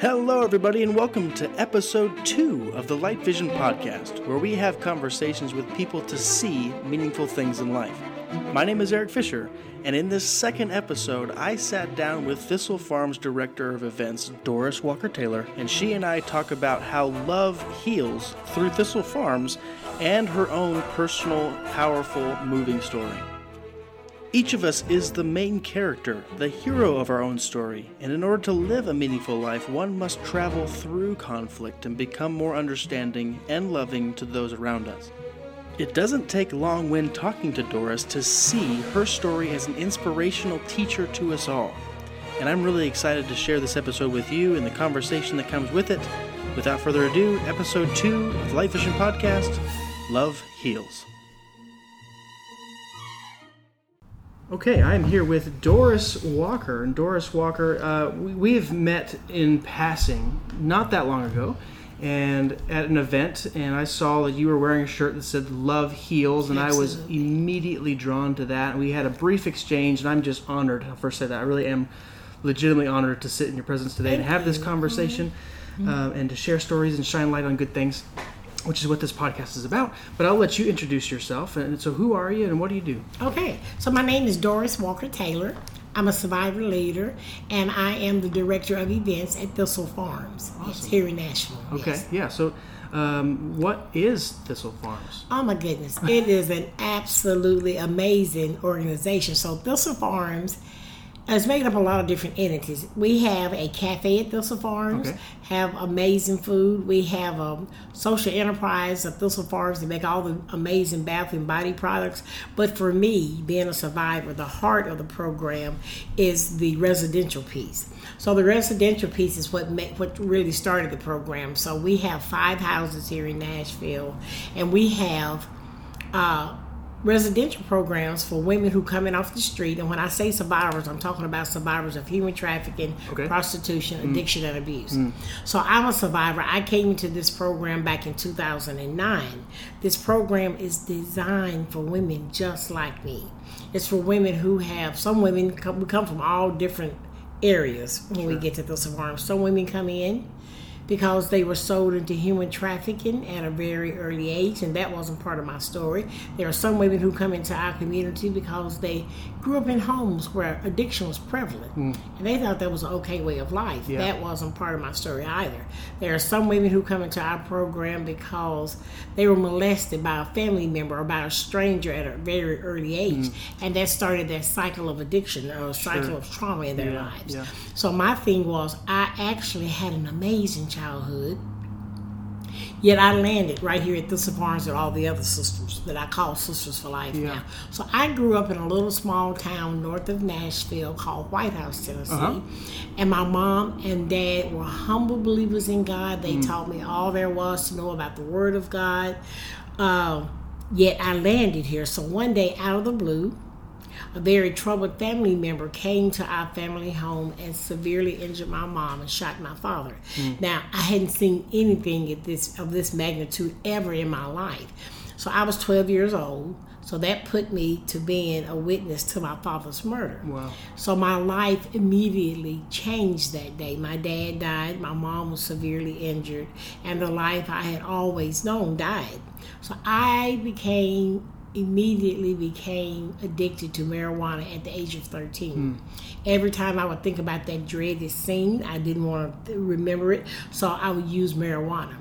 Hello, everybody, and welcome to episode two of the Light Vision Podcast, where we have conversations with people to see meaningful things in life. My name is Eric Fisher, and in this second episode, I sat down with Thistle Farms Director of Events, Doris Walker Taylor, and she and I talk about how love heals through Thistle Farms and her own personal, powerful, moving story. Each of us is the main character, the hero of our own story, and in order to live a meaningful life, one must travel through conflict and become more understanding and loving to those around us. It doesn't take long when talking to Doris to see her story as an inspirational teacher to us all. And I'm really excited to share this episode with you and the conversation that comes with it. Without further ado, episode two of the Light Vision Podcast Love Heals. Okay, I'm here with Doris Walker. And Doris Walker, uh, we, have met in passing not that long ago and at an event and I saw that you were wearing a shirt that said love heals and Absolutely. I was immediately drawn to that and we had a brief exchange and I'm just honored I'll first say that I really am legitimately honored to sit in your presence today and Thank have this you. conversation uh, and to share stories and shine light on good things which is what this podcast is about but I'll let you introduce yourself and so who are you and what do you do Okay, so my name is Doris Walker Taylor. I'm a survivor leader, and I am the director of events at Thistle Farms. Yes, here in Nashville. okay yes. yeah so um, what is Thistle Farms Oh my goodness, it is an absolutely amazing organization. So Thistle Farms is made up of a lot of different entities. We have a cafe at Thistle Farms, Okay. have amazing food. We have a social enterprise at Thistle Farms to make all the amazing bath and body products. But for me, being a survivor, the heart of the program is the residential piece. So the residential piece is what make, what really started the program. So we have five houses here in Nashville, and we have uh, residential programs for women who come in off the street. And when I say survivors, I'm talking about survivors of human trafficking, Okay. Mm. prostitution, addiction, and abuse. So I'm a survivor. I came into this program back in 2009. This program is designed for women just like me. It's for women who have some women come, we come from all different areas when we get to this farm. Some women come in because they were sold into human trafficking at a very early age, and that wasn't part of my story. There are some women who come into our community because they grew up in homes where addiction was prevalent, hmm. and they thought that was an okay way of life. Yeah. That wasn't part of my story either. There are some women who come into our program because they were molested by a family member or by a stranger at a very early age, hmm. and that started that cycle of addiction or a cycle Sure. of trauma in their Yeah, lives. yeah. So my thing was, I actually had an amazing childhood. Yet I landed right here at Thistle Farms with all the other sisters that I call Sisters for Life Yeah. now. So I grew up in a little small town north of Nashville called White House, Tennessee. Uh-huh. And my mom and dad were humble believers in God. Mm. They taught me all there was to know about the Word of God. Uh, yet I landed here. So one day, out of the blue, a very troubled family member came to our family home and severely injured my mom and shot my father. Hmm. Now, I hadn't seen anything at this of this magnitude ever in my life. So I was 12 years old. So that put me to being a witness to my father's murder. Wow. So my life immediately changed that day. My dad died, my mom was severely injured, and the life I had always known died. So I became immediately became addicted to marijuana at the age of 13. Hmm. Every time I would think about that dreaded scene, I didn't want to remember it, so I would use marijuana.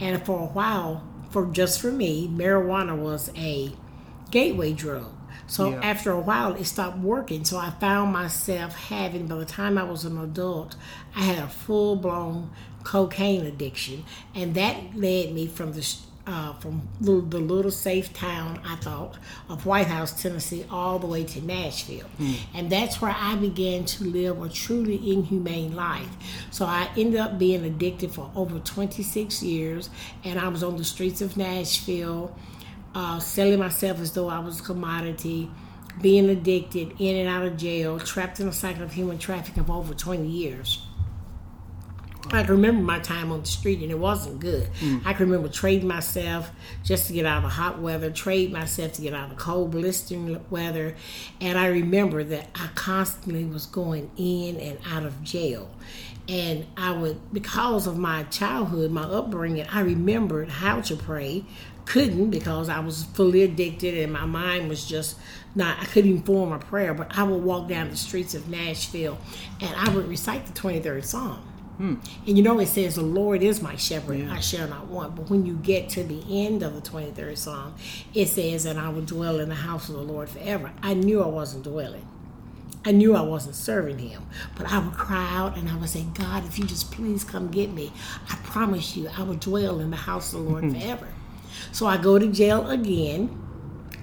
And for a while, for just for me, marijuana was a gateway drug. So Yeah. after a while, it stopped working. So I found myself having, by the time I was an adult, I had a full blown cocaine addiction, and that led me from the uh, from the, the little safe town I thought of White House, Tennessee, all the way to Nashville, and that's where I began to live a truly inhumane life. So I ended up being addicted for over 26 years, and I was on the streets of Nashville uh, selling myself as though I was a commodity, being addicted, in and out of jail, trapped in a cycle of human trafficking for over 20 years. I can remember my time on the street and it wasn't good. Mm. I can remember trading myself just to get out of the hot weather, trade myself to get out of the cold, blistering weather. And I remember that I constantly was going in and out of jail. And I would, because of my childhood, my upbringing, I remembered how to pray. Couldn't because I was fully addicted and my mind was just not, I couldn't even form a prayer. But I would walk down the streets of Nashville and I would recite the 23rd Psalm. Hmm. And you know, it says, The Lord is my shepherd, I shall not want. But when you get to the end of the 23rd Psalm, it says, And I will dwell in the house of the Lord forever. I knew I wasn't dwelling. I knew I wasn't serving him, but I would cry out and I would say, God, if you just please come get me, I promise you I will dwell in the house of the Lord hmm. forever. So I go to jail again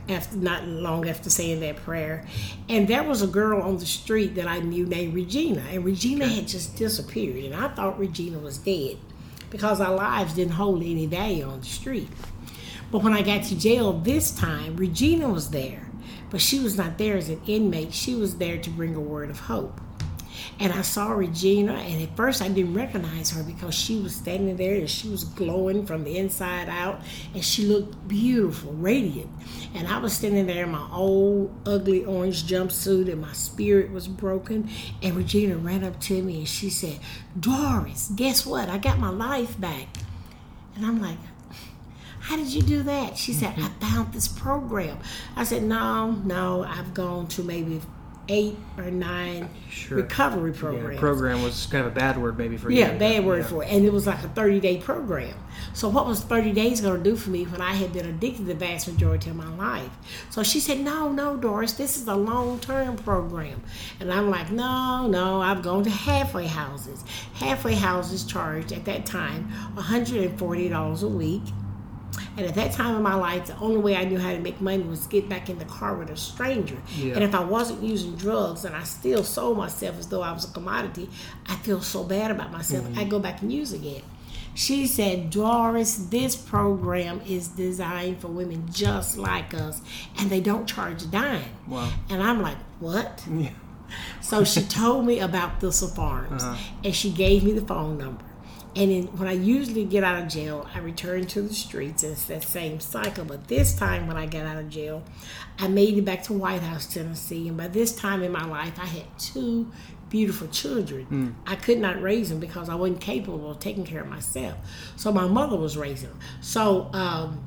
after not long after saying that prayer. And there was a girl on the street that I knew named Regina, and Regina had just disappeared, and I thought Regina was dead because our lives didn't hold any value on the street. But when I got to jail this time, Regina was there, but she was not there as an inmate. She was there to bring a word of hope. And I saw Regina, and at first I didn't recognize her because she was standing there and she was glowing from the inside out, and she looked beautiful, radiant. And I was standing there in my old, ugly orange jumpsuit, and my spirit was broken. And Regina ran up to me and she said, Doris, guess what? I got my life back. And I'm like, how did you do that? She said, mm-hmm. I found this program. I said, No, no, I've gone to maybe eight or nine Sure. recovery Yeah, program was kind of a bad word maybe for you. Yeah, bad word Yeah. for it. And it was like a 30 day program. So, what was 30 days going to do for me when I had been addicted the vast majority of my life? So, she said, No, no, Doris, this is a long term program. And I'm like, No, no, I've gone to halfway houses. Halfway houses charged at that time $140 a week. And at that time in my life, the only way I knew how to make money was get back in the car with a stranger. Yeah. And if I wasn't using drugs and I still sold myself as though I was a commodity, I feel so bad about myself. Mm-hmm. I go back and use again. She said, Doris, this program is designed for women just like us, and they don't charge a dime. Wow. And I'm like, what? Yeah. So she told me about Thistle Farms, and she gave me the phone number. And then when I usually get out of jail, I return to the streets, and it's that same cycle. But this time, when I got out of jail, I made it back to White House, Tennessee. And by this time in my life, I had two beautiful children. I could not raise them because I wasn't capable of taking care of myself. So my mother was raising them. So um,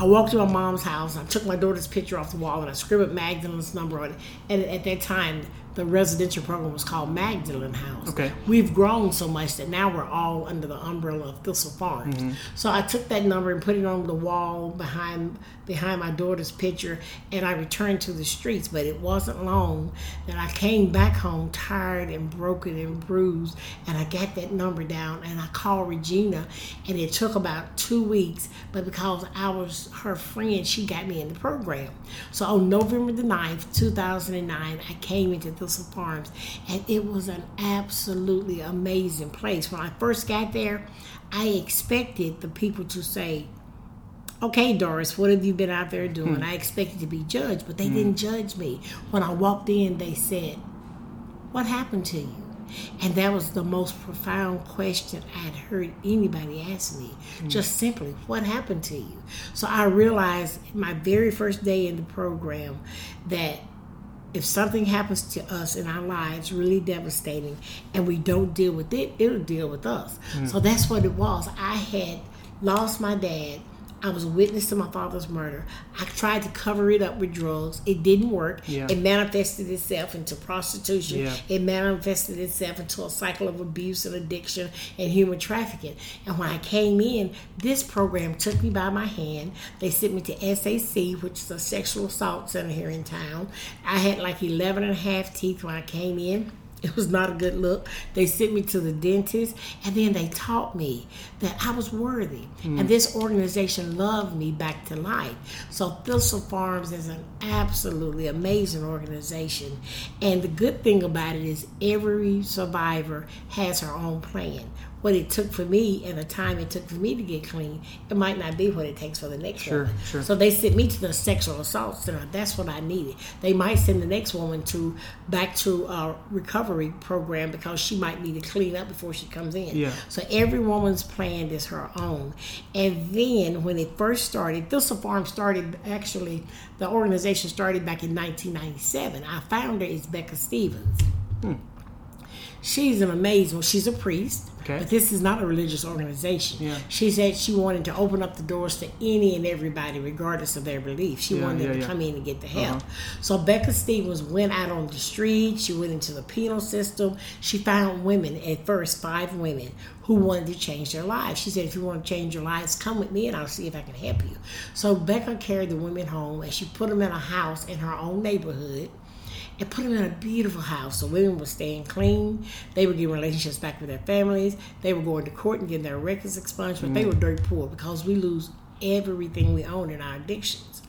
I walked to my mom's house. I took my daughter's picture off the wall and I scribbled Magdalene's number on it. And at that time, the residential program was called Magdalene House. Okay. We've grown so much that now we're all under the umbrella of Thistle Farms. Mm-hmm. So I took that number and put it on the wall behind behind my daughter's picture, and I returned to the streets. But it wasn't long that I came back home tired and broken and bruised, and I got that number down and I called Regina, and it took about two weeks. But because I was her friend, she got me in the program. So on November the 9th, 2009, I came into Thistle Of farms, and it was an absolutely amazing place. When I first got there, I expected the people to say, Okay, Doris, what have you been out there doing? Hmm. I expected to be judged, but they hmm. didn't judge me. When I walked in, they said, What happened to you? And that was the most profound question I'd heard anybody ask me. Hmm. Just simply, what happened to you? So I realized my very first day in the program that if something happens to us in our lives, really devastating, and we don't deal with it, it'll deal with us. Mm. So that's what it was. I had lost my dad. I was a witness to my father's murder. I tried to cover it up with drugs. It didn't work. Yeah. It manifested itself into prostitution. Yeah. It manifested itself into a cycle of abuse and addiction and human trafficking. And when I came in, this program took me by my hand. They sent me to SAC, which is a sexual assault center here in town. I had like 11 and a half teeth when I came in. It was not a good look. They sent me to the dentist, and then they taught me that I was worthy. And mm. this organization loved me back to life. So Thistle Farms is an absolutely amazing organization. And the good thing about it is every survivor has her own plan. What it took for me and the time it took for me to get clean, it might not be what it takes for the next Sure, woman. sure. So they sent me to the sexual assault center. That's what I needed. They might send the next woman to back to a recovery program because she might need to clean up before she comes in. Yeah. So every woman's plan is her own. And then when it first started, Thistle Farm started actually the organization started back in 1997. Our founder is Becca Stevens. Hmm. She's an amazing. She's a priest, Okay. but this is not a religious organization. Yeah. She said she wanted to open up the doors to any and everybody, regardless of their belief. She Yeah, wanted them to yeah. come in and get the help. Uh-huh. So Becca Stevens went out on the street. She went into the penal system. She found women at first, five women who wanted to change their lives. She said, "If you want to change your lives, come with me, and I'll see if I can help you." So Becca carried the women home, and she put them in a house in her own neighborhood and put them in a beautiful house. The women were staying clean. They were getting relationships back with their families. They were going to court and getting their records expunged, but they mm. were dirt poor because we lose everything we own in our addictions.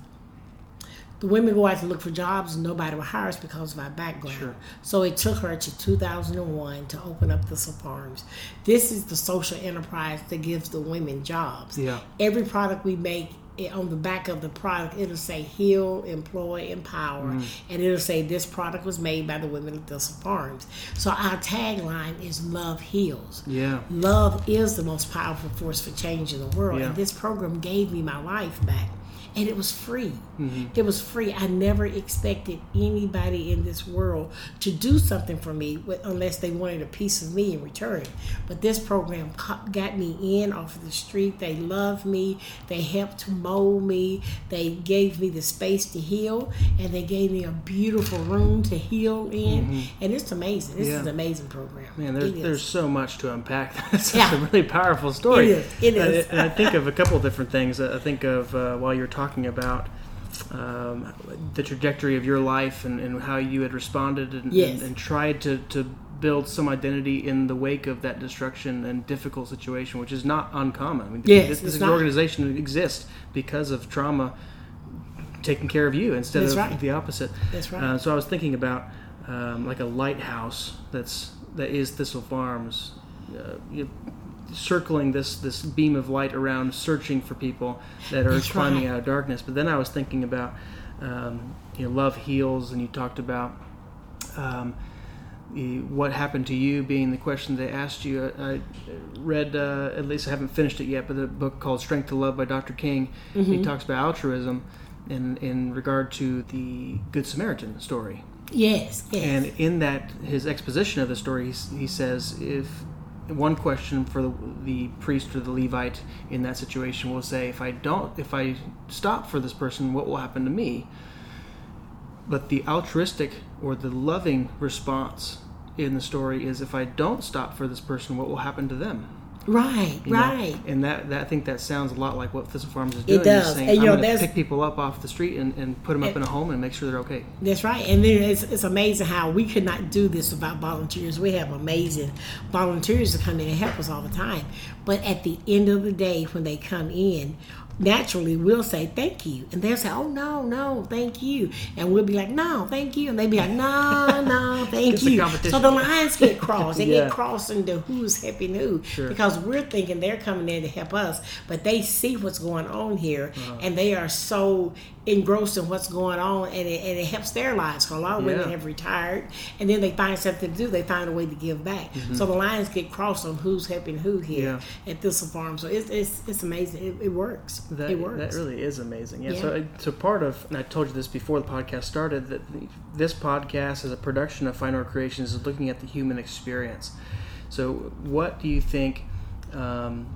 The women go out to look for jobs and nobody will hire us because of our background. Sure. So it took her to 2001 to open up the farms. This is the social enterprise that gives the women jobs. Yeah. Every product we make, it, on the back of the product, it'll say heal, employ, empower, mm. and it'll say this product was made by the women of Thistle Farms. So our tagline is love heals. Yeah. Love is the most powerful force for change in the world. Yeah. And this program gave me my life back. And it was free. Mm-hmm. It was free. I never expected anybody in this world to do something for me with- unless they wanted a piece of me in return. But this program got me in off of the street. They loved me. They helped to mold me. They gave me the space to heal. And they gave me a beautiful room to heal in. And it's amazing. This Mm-hmm. Yeah. is an amazing program. Man, there's, there's so much to unpack. That's Yeah. a really powerful story. It is. It is. And I, think of a couple different things. I think of uh, while you're talking about um, the trajectory of your life and, and how you had responded and, Yes. and, and tried to, to build some identity in the wake of that destruction and difficult situation, which is not uncommon. I mean, Yes, this, this is an not. organization exists because of trauma taking care of you instead That's of right. the opposite. That's right. Uh, so I was thinking about um, like a lighthouse that's that is Thistle Farms, uh, you circling this this beam of light around, searching for people that are That's climbing right. out of darkness. But then I was thinking about um, you know love heals, and you talked about. Um, what happened to you being the question they asked you. I, I read, uh, at least I haven't finished it yet, but the book called Strength to Love by Dr. King. Mm-hmm. He talks about altruism in, in regard to the Good Samaritan story. Yes, yes. And in that, his exposition of the story, he, he says, if one question for the, the priest or the Levite in that situation will say, if I don't, if I stop for this person, what will happen to me? But the altruistic or the loving response in the story is, if I don't stop for this person, what will happen to them? Right, You know? right. And that, that I think that sounds a lot like what Thistle Farms is doing. It does. Saying, And, you I'm know, going to pick people up off the street and, and put them up And- in a home and make sure they're okay. That's right. And then it's, it's amazing how we could not do this without volunteers. We have amazing volunteers that come in and help us all the time. But at the end of the day, when they come in, naturally we'll say thank you. And they'll say, oh, no, no, thank you. And we'll be like, no, thank you. And they'll be like, no, no, thank you. So the lines get crossed. They Yeah. get crossed into who's helping who. Sure. Because we're thinking they're coming in to help us, but they see what's going on here Uh-huh. and they are so engrossed in what's going on and it, and it helps their lives. Because a lot of women Yeah. have retired and then they find something to do, they find a way to give back. So the lines get crossed on who's helping who here Mm-hmm. Yeah. at Thistle Farm. So it's, it's, it's amazing. It, it works. That, it works. that really is amazing. Yeah. Yeah. So, so part of, and I told you this before the podcast started, that the- this podcast is a production of Finowr Creations, is looking at the human experience. So, what do you think um,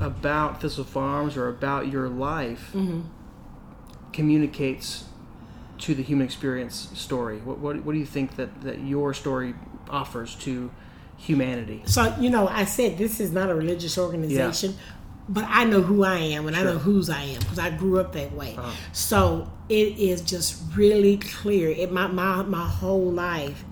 about Thistle Farms or about your life Mm-hmm. communicates to the human experience story? What, what, what do you think that, that your story offers to humanity? So you know, I said this is not a religious organization, but I know who I am and I know whose I am because I grew up that way. Uh-huh. So it is just really clear. It my my my whole life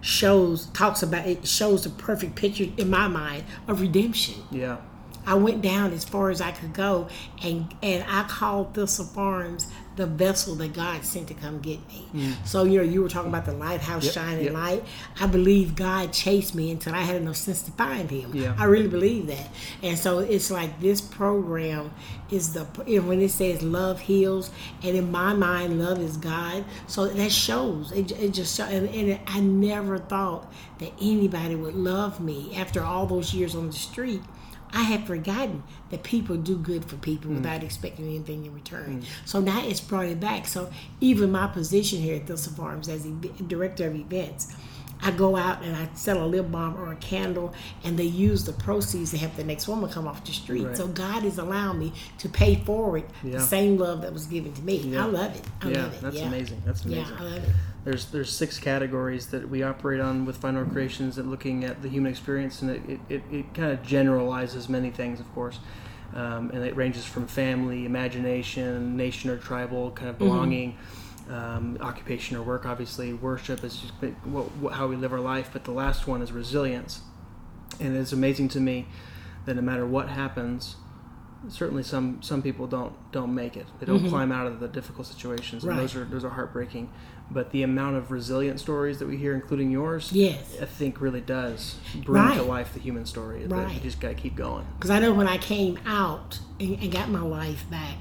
shows talks about it shows the perfect picture in my mind of redemption. Yeah. I went down as far as I could go, and and I called Thistle Farms the vessel that God sent to come get me. Mm. So you know, you were talking about the lighthouse Yep, shining yep. light. I believe God chased me until I had enough sense to find Him. Yeah. I really believe that, and so it's like this program is the you know, when it says love heals, and in my mind, love is God. So that shows it. It just show, and, and I never thought that anybody would love me after all those years on the street. I had forgotten that people do good for people mm. without expecting anything in return. Mm. So now it's brought it back. So even my position here at Thistle Farms as ev- director of events, I go out and I sell a lip balm or a candle, and they use the proceeds to help the next woman come off the street. Right. So God is allowing me to pay forward Yeah. the same love that was given to me. Yeah. I love it. I yeah, love it. that's amazing. That's amazing. Yeah, I love it. There's there's six categories that we operate on with Finowr Creations that looking at the human experience, and it, it, it, kind of generalizes many things, of course. Um, and it ranges from family, imagination, nation or tribal kind of belonging, um, occupation or work. Obviously, worship is just what, what, how we live our life. But the last one is resilience, and it's amazing to me that no matter what happens, certainly some some people don't don't make it. They don't climb out of the difficult situations, and Mm-hmm. Right. those are those are heartbreaking. But the amount of resilient stories that we hear, including yours, Yes. I think really does bring to life the human story. That you just got to keep going. Because I know when I came out and, and got my life back,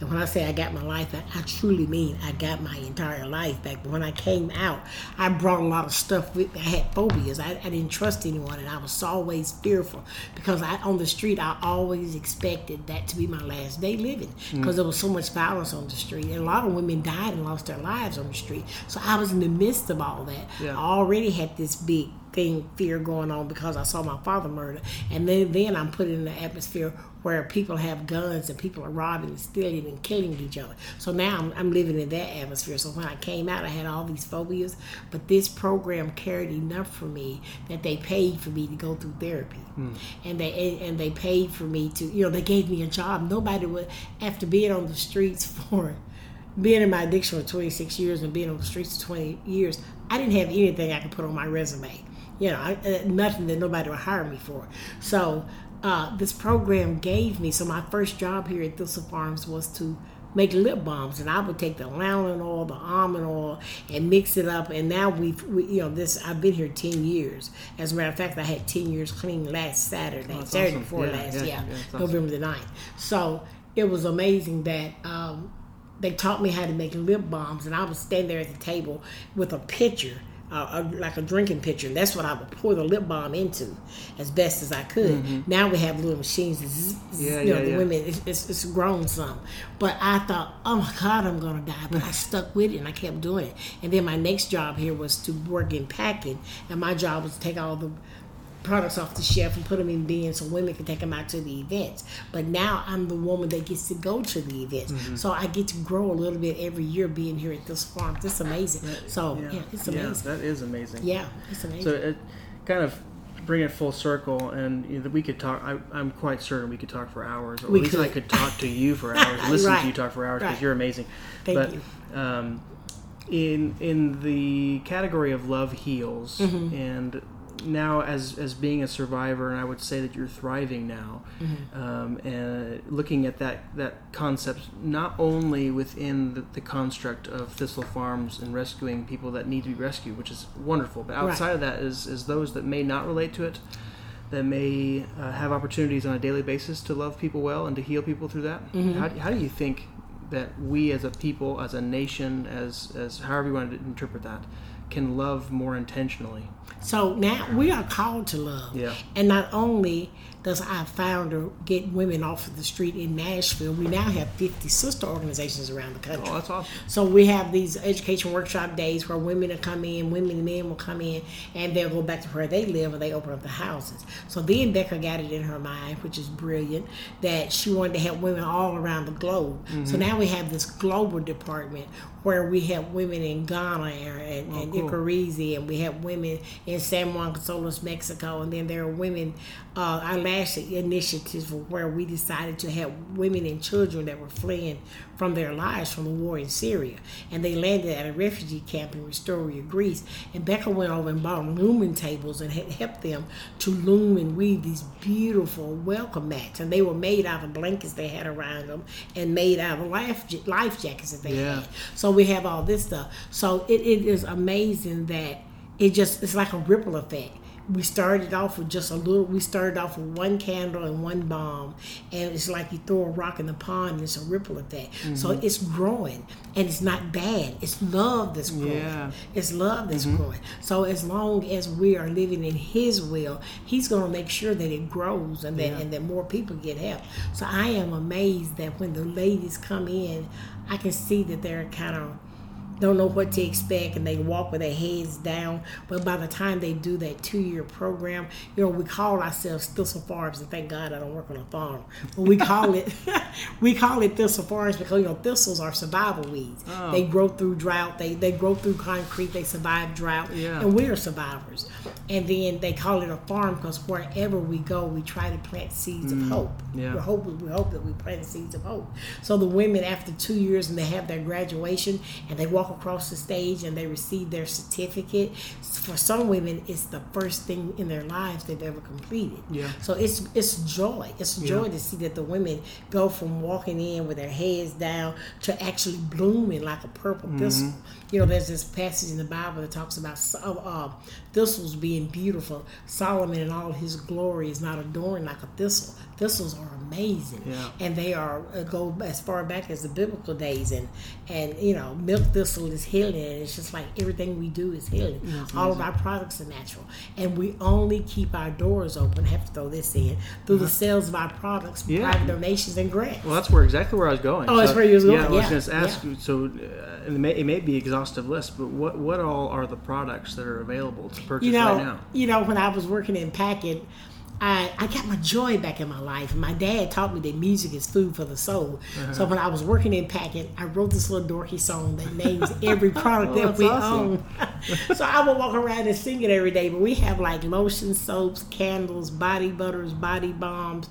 and when I say I got my life back, I truly mean I got my entire life back. But when I came out, I brought a lot of stuff with me. I had phobias. I, I didn't trust anyone, and I was always fearful because I on the street I always expected that to be my last day living mm. because there was so much violence on the street, and a lot of women died and lost their lives on the street. So I was in the midst of all that. Yeah. I already had this big thing fear going on because I saw my father murdered, and then then I'm put in the atmosphere where people have guns and people are robbing and stealing and killing each other. So now I'm, I'm living in that atmosphere. So when I came out, I had all these phobias, but this program cared enough for me that they paid for me to go through therapy, hmm. and they and, and they paid for me to you know they gave me a job. Nobody would after being on the streets for being in my addiction for 26 years and being on the streets for 20 years, I didn't have anything I could put on my resume. You know, I, uh, nothing that nobody would hire me for. So uh, this program gave me. So my first job here at Thistle Farms was to make lip balms, and I would take the lanolin oil, the almond oil, and mix it up. And now we've, we, you know, this. I've been here 10 years. As a matter of fact, I had 10 years clean last Saturday, that's Saturday awesome. before Yeah, last, yeah, yeah, yeah, that's awesome. November the 9th. So it was amazing that. Um, they taught me how to make lip balms, and I would stand there at the table with a pitcher, uh, a, like a drinking pitcher, and that's what I would pour the lip balm into as best as I could. Now we have little machines. zzz, zzz, Mm-hmm. Yeah, you know, yeah, the yeah. women, it's, it's, it's grown some. But I thought, oh my God, I'm going to die. But I stuck with it, and I kept doing it. And then my next job here was to work in packing, and my job was to take all the products off the shelf and put them in bins so women can take them out to the events. But now I'm the woman that gets to go to the events. Mm-hmm. So I get to grow a little bit every year being here at this farm. It's amazing. So yeah, it's amazing. Yeah, that is amazing. Yeah, it's amazing. So it kind of bring it full circle, and you know, we could talk. I, I'm quite certain we could talk for hours. Or We at least I could. could talk to you for hours, listen Right. to you talk for hours because Right. you're amazing. Thank but, you. Um, in in the category of love heals, Mm-hmm. and now as as being a survivor, and I would say that you're thriving now, Mm-hmm. um, and looking at that that concept not only within the, the construct of Thistle Farms and rescuing people that need to be rescued, which is wonderful, but Right. outside of that is is those that may not relate to it. That may uh, have opportunities on a daily basis to love people well and to heal people through that. Mm-hmm. How, how do you think that we as a people, as a nation, as as however you want to interpret that, can love more intentionally? So now we are called to love. Yeah. And not only does our founder get women off of the street in Nashville, we now have 50 sister organizations around the country. Oh, that's awesome. So we have these education workshop days where women will come in, women and men will come in, and they'll go back to where they live and they open up the houses. So then Becca got it in her mind, which is brilliant, that she wanted to help women all around the globe. So now we have this global department where we have women in Ghana and, and, and cool. Icorizi, and we have women in San Juan Casolas, Mexico, and then there are women. Uh, last initiative where we decided to help women and children that were fleeing from their lives from the war in Syria, and they landed at a refugee camp in Restoria, Greece. And Becca went over and bought looming tables and helped them to loom and weave these beautiful welcome mats, and they were made out of blankets they had around them and made out of life life jackets that they yeah. had. So we have all this stuff. So it, it is amazing that it just it's like a ripple effect we started off with just a little we started off with one candle and one balm and it's like you throw a rock in the pond and it's a ripple effect mm-hmm. so it's growing and it's not bad it's love that's growing yeah. it's love that's mm-hmm. growing so as long as we are living in his will he's going to make sure that it grows and that yeah. and that more people get help so i am amazed that when the ladies come in i can see that they're kind of don't know what to expect and they walk with their heads down. But by the time they do that two year program, you know, we call ourselves thistle farms and thank God I don't work on a farm. But we call it we call it thistle farms because you know thistles are survival weeds. Oh. They grow through drought, they they grow through concrete, they survive drought. Yeah. And we're survivors. And then they call it a farm because wherever we go we try to plant seeds mm. of hope. Yeah. We hope we hope that we plant seeds of hope. So the women after two years and they have their graduation and they walk walk across the stage and they receive their certificate. For some women, it's the first thing in their lives they've ever completed. Yeah. So it's it's joy. It's joy yeah. to see that the women go from walking in with their heads down to actually blooming like a purple mm-hmm. thistle. You know, there's this passage in the Bible that talks about uh, thistles being beautiful. Solomon in all his glory is not adorned like a thistle. Thistles are amazing, yeah. and they are uh, go as far back as the biblical days. And and you know, milk thistle is healing. And it's just like everything we do is healing. All of our products are natural, and we only keep our doors open. I have to throw this in through uh-huh. the sales of our products, yeah. private donations, and grants. Well, that's where exactly where I was going. Oh, so, that's where you was going. Yeah, I was going to ask. So, uh, it may, it may be exhaustive list, but what what all are the products that are available to purchase you know, right now? You know, when I was working in packing I, I got my joy back in my life. My dad taught me that music is food for the soul. Uh-huh. So when I was working in packing, I wrote this little dorky song that names every product oh, that we awesome. own. so I would walk around and sing it every day. But we have like lotion, soaps, candles, body butters, body balms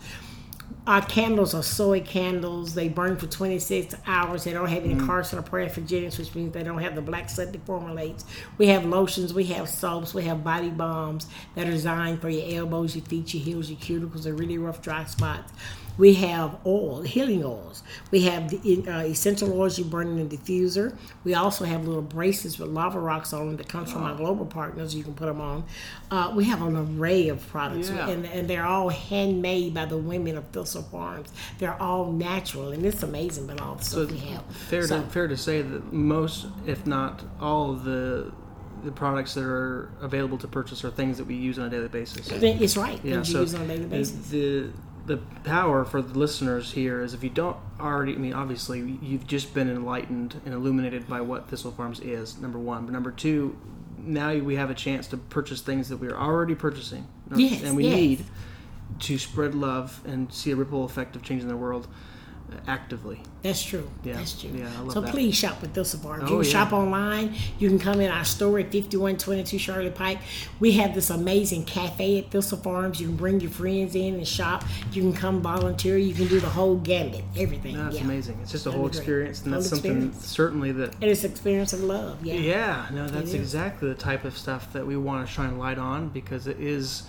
our candles are soy candles. They burn for 26 hours. They don't have any mm. paraffigenics, which means they don't have the black that formulates. We have lotions, we have soaps, we have body balms that are designed for your elbows, your feet, your heels, your cuticles, the really rough, dry spots. We have oil, healing oils. We have the uh, essential oils you burn in a diffuser. We also have little bracelets with lava rocks on them that comes from our global partners. You can put them on. Uh, we have an array of products, yeah. and, and they're all handmade by the women of Thistle Farms. They're all natural, and it's amazing. But all the so stuff we have. Fair so, to fair to say that most, if not all, of the the products that are available to purchase are things that we use on a daily basis. It's right. Yeah, so use on a daily basis. The, the power for the listeners here is if you don't already, I mean, obviously you've just been enlightened and illuminated by what Thistle Farms is. Number one, but number two, now we have a chance to purchase things that we are already purchasing, yes, and we yes. need to spread love and see a ripple effect of changing the world actively. That's true. Yeah. That's true. Yeah, I love so that. please shop with Thistle Farms. Oh, you can yeah. shop online. You can come in our store at 5122 Charlotte Pike. We have this amazing cafe at Thistle Farms. You can bring your friends in and shop. You can come volunteer. You can do the whole gambit, everything. That's yeah. amazing. It's just a That'd whole experience, and that's something experience. certainly that. And it's experience of love. Yeah. Yeah. No, that's exactly the type of stuff that we want to shine light on because it is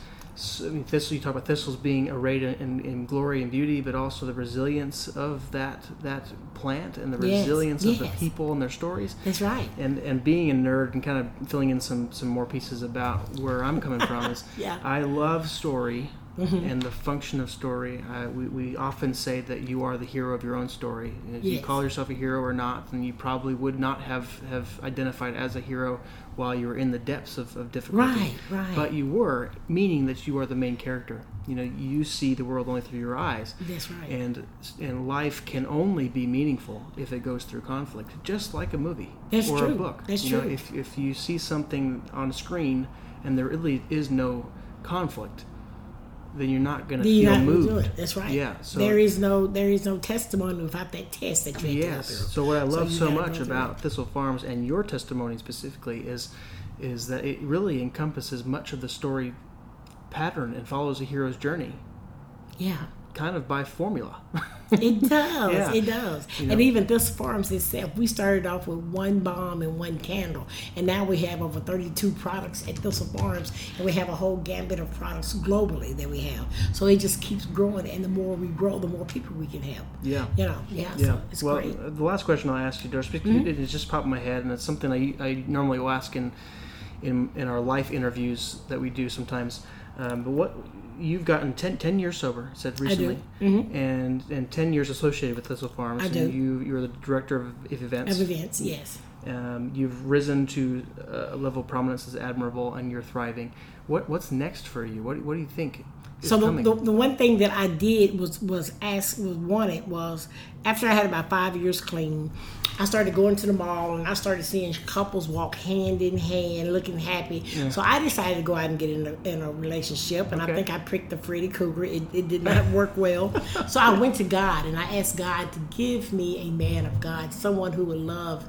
I mean, thistle. You talk about thistles being arrayed in, in, glory and beauty, but also the resilience of that that plant and the yes, resilience yes. of the people and their stories. That's right. And and being a nerd and kind of filling in some some more pieces about where I'm coming from is yeah. I love story. Mm-hmm. and the function of story. Uh, we, we often say that you are the hero of your own story. If yes. you call yourself a hero or not, then you probably would not have, have identified as a hero while you were in the depths of, of difficulty. Right, right. But you were, meaning that you are the main character. You know, you see the world only through your eyes. That's right. And and life can only be meaningful if it goes through conflict, just like a movie That's or true. a book. That's you true. Know, if if you see something on screen and there really is no conflict, then you're not going to feel not moved. Do it. That's right. Yeah. So there is no there is no testimony without that test that you yes. So what I love so, so much about Thistle Farms and your testimony specifically is is that it really encompasses much of the story pattern and follows a hero's journey, Yeah. Kind of by formula. It does. Yeah. It does. You And know. even this farms itself, we started off with one balm and one candle, and now we have over 32 products at Thistle Farms, and we have a whole gambit of products globally that we have. So it just keeps growing, and the more we grow, the more people we can help. yeah. You know, yeah. Yeah. So it's well, great. Mm-hmm. the last question I'll ask you, Doris, because it just popped in my head, and it's something I, I normally will ask in, in in our life interviews that we do sometimes. Um, but what you've gotten 10, 10 years sober, said recently, and and ten years associated with Thistle Farms. I and do. You you're the director of, of events. Of events, yes. Um, you've risen to a level of prominence that's admirable, and you're thriving. What what's next for you? What what do you think So the, the, the one thing that I did was was asked was wanted was after I had about five years clean, I started going to the mall and I started seeing couples walk hand in hand, looking happy. So I decided to go out and get in a, in a relationship, and Okay. I think I pricked the Freddy Cougar. It, it did not work well, so I went to God and I asked God to give me a man of God, someone who would love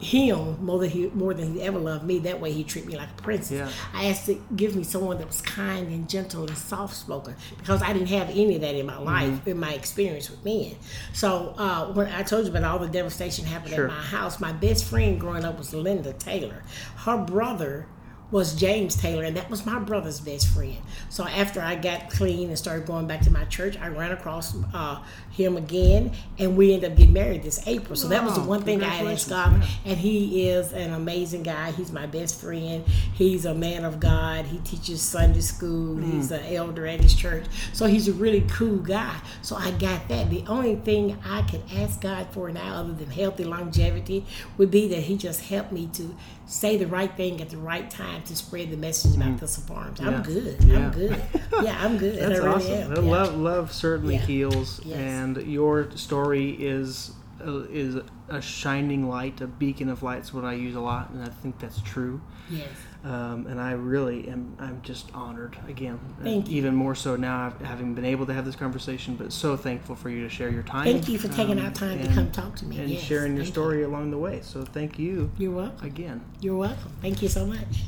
him more than he more than he ever loved me. That way he treated me like a princess. Yeah. I asked to give me someone that was kind and gentle and soft spoken because I didn't have any of that in my life Mm-hmm. in my experience with men. So uh, when I told you about all the devastation happened Sure. at my house, my best friend growing up was Linda Taylor. Her brother was James Taylor, and that was my brother's best friend. So after I got clean and started going back to my church, I ran across uh, him again, and we ended up getting married this April. So that was the one thing I asked God, yeah. and he is an amazing guy. He's my best friend. He's a man of God. He teaches Sunday school. Hmm. He's an elder at his church. So he's a really cool guy. So I got that. The only thing I could ask God for now, other than healthy longevity, would be that He just helped me to say the right thing at the right time to spread the message about Thistle Farms. Yeah. I'm good. Yeah. I'm good. Yeah, I'm good. That's I really awesome. Yeah. Love, love certainly heals, Yes. and your story is uh, is a shining light, a beacon of light. Is what I use a lot, and I think that's true. Yes. Um, and I really am. I'm just honored again, uh, Thank you. even more so now having been able to have this conversation. But so thankful for you to share your time. Thank you for taking um, out time to come talk to me. and Yes, sharing your thank story along the way. So thank you You. You're welcome. again. You're welcome. Thank you so much.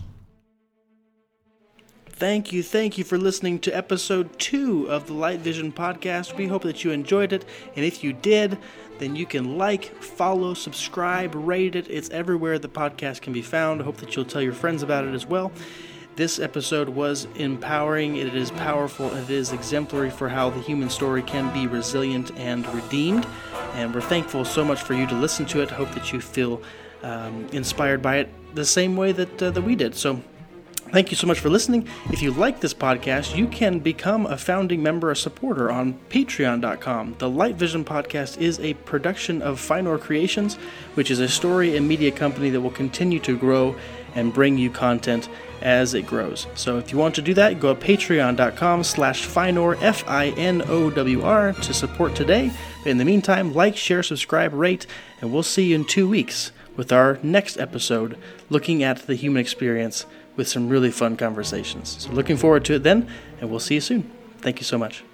Thank you, thank you for listening to episode two of the Light Vision podcast. We hope that you enjoyed it, and if you did, then you can like, follow, subscribe, rate it. It's everywhere the podcast can be found. I hope that you'll tell your friends about it as well. This episode was empowering, it is powerful, it is exemplary for how the human story can be resilient and redeemed. And we're thankful so much for you to listen to it. Hope that you feel um, inspired by it the same way that, uh, that we did. So, Thank you so much for listening. If you like this podcast, you can become a founding member, a supporter on patreon.com. The Light Vision podcast is a production of Finowr Creations, which is a story and media company that will continue to grow and bring you content as it grows. So if you want to do that, go to patreon.com slash Finowr, F-I-N-O-W-R, to support today. But in the meantime, like, share, subscribe, rate, and we'll see you in two weeks with our next episode looking at the human experience with some really fun conversations. So, looking forward to it then, and we'll see you soon. Thank you so much.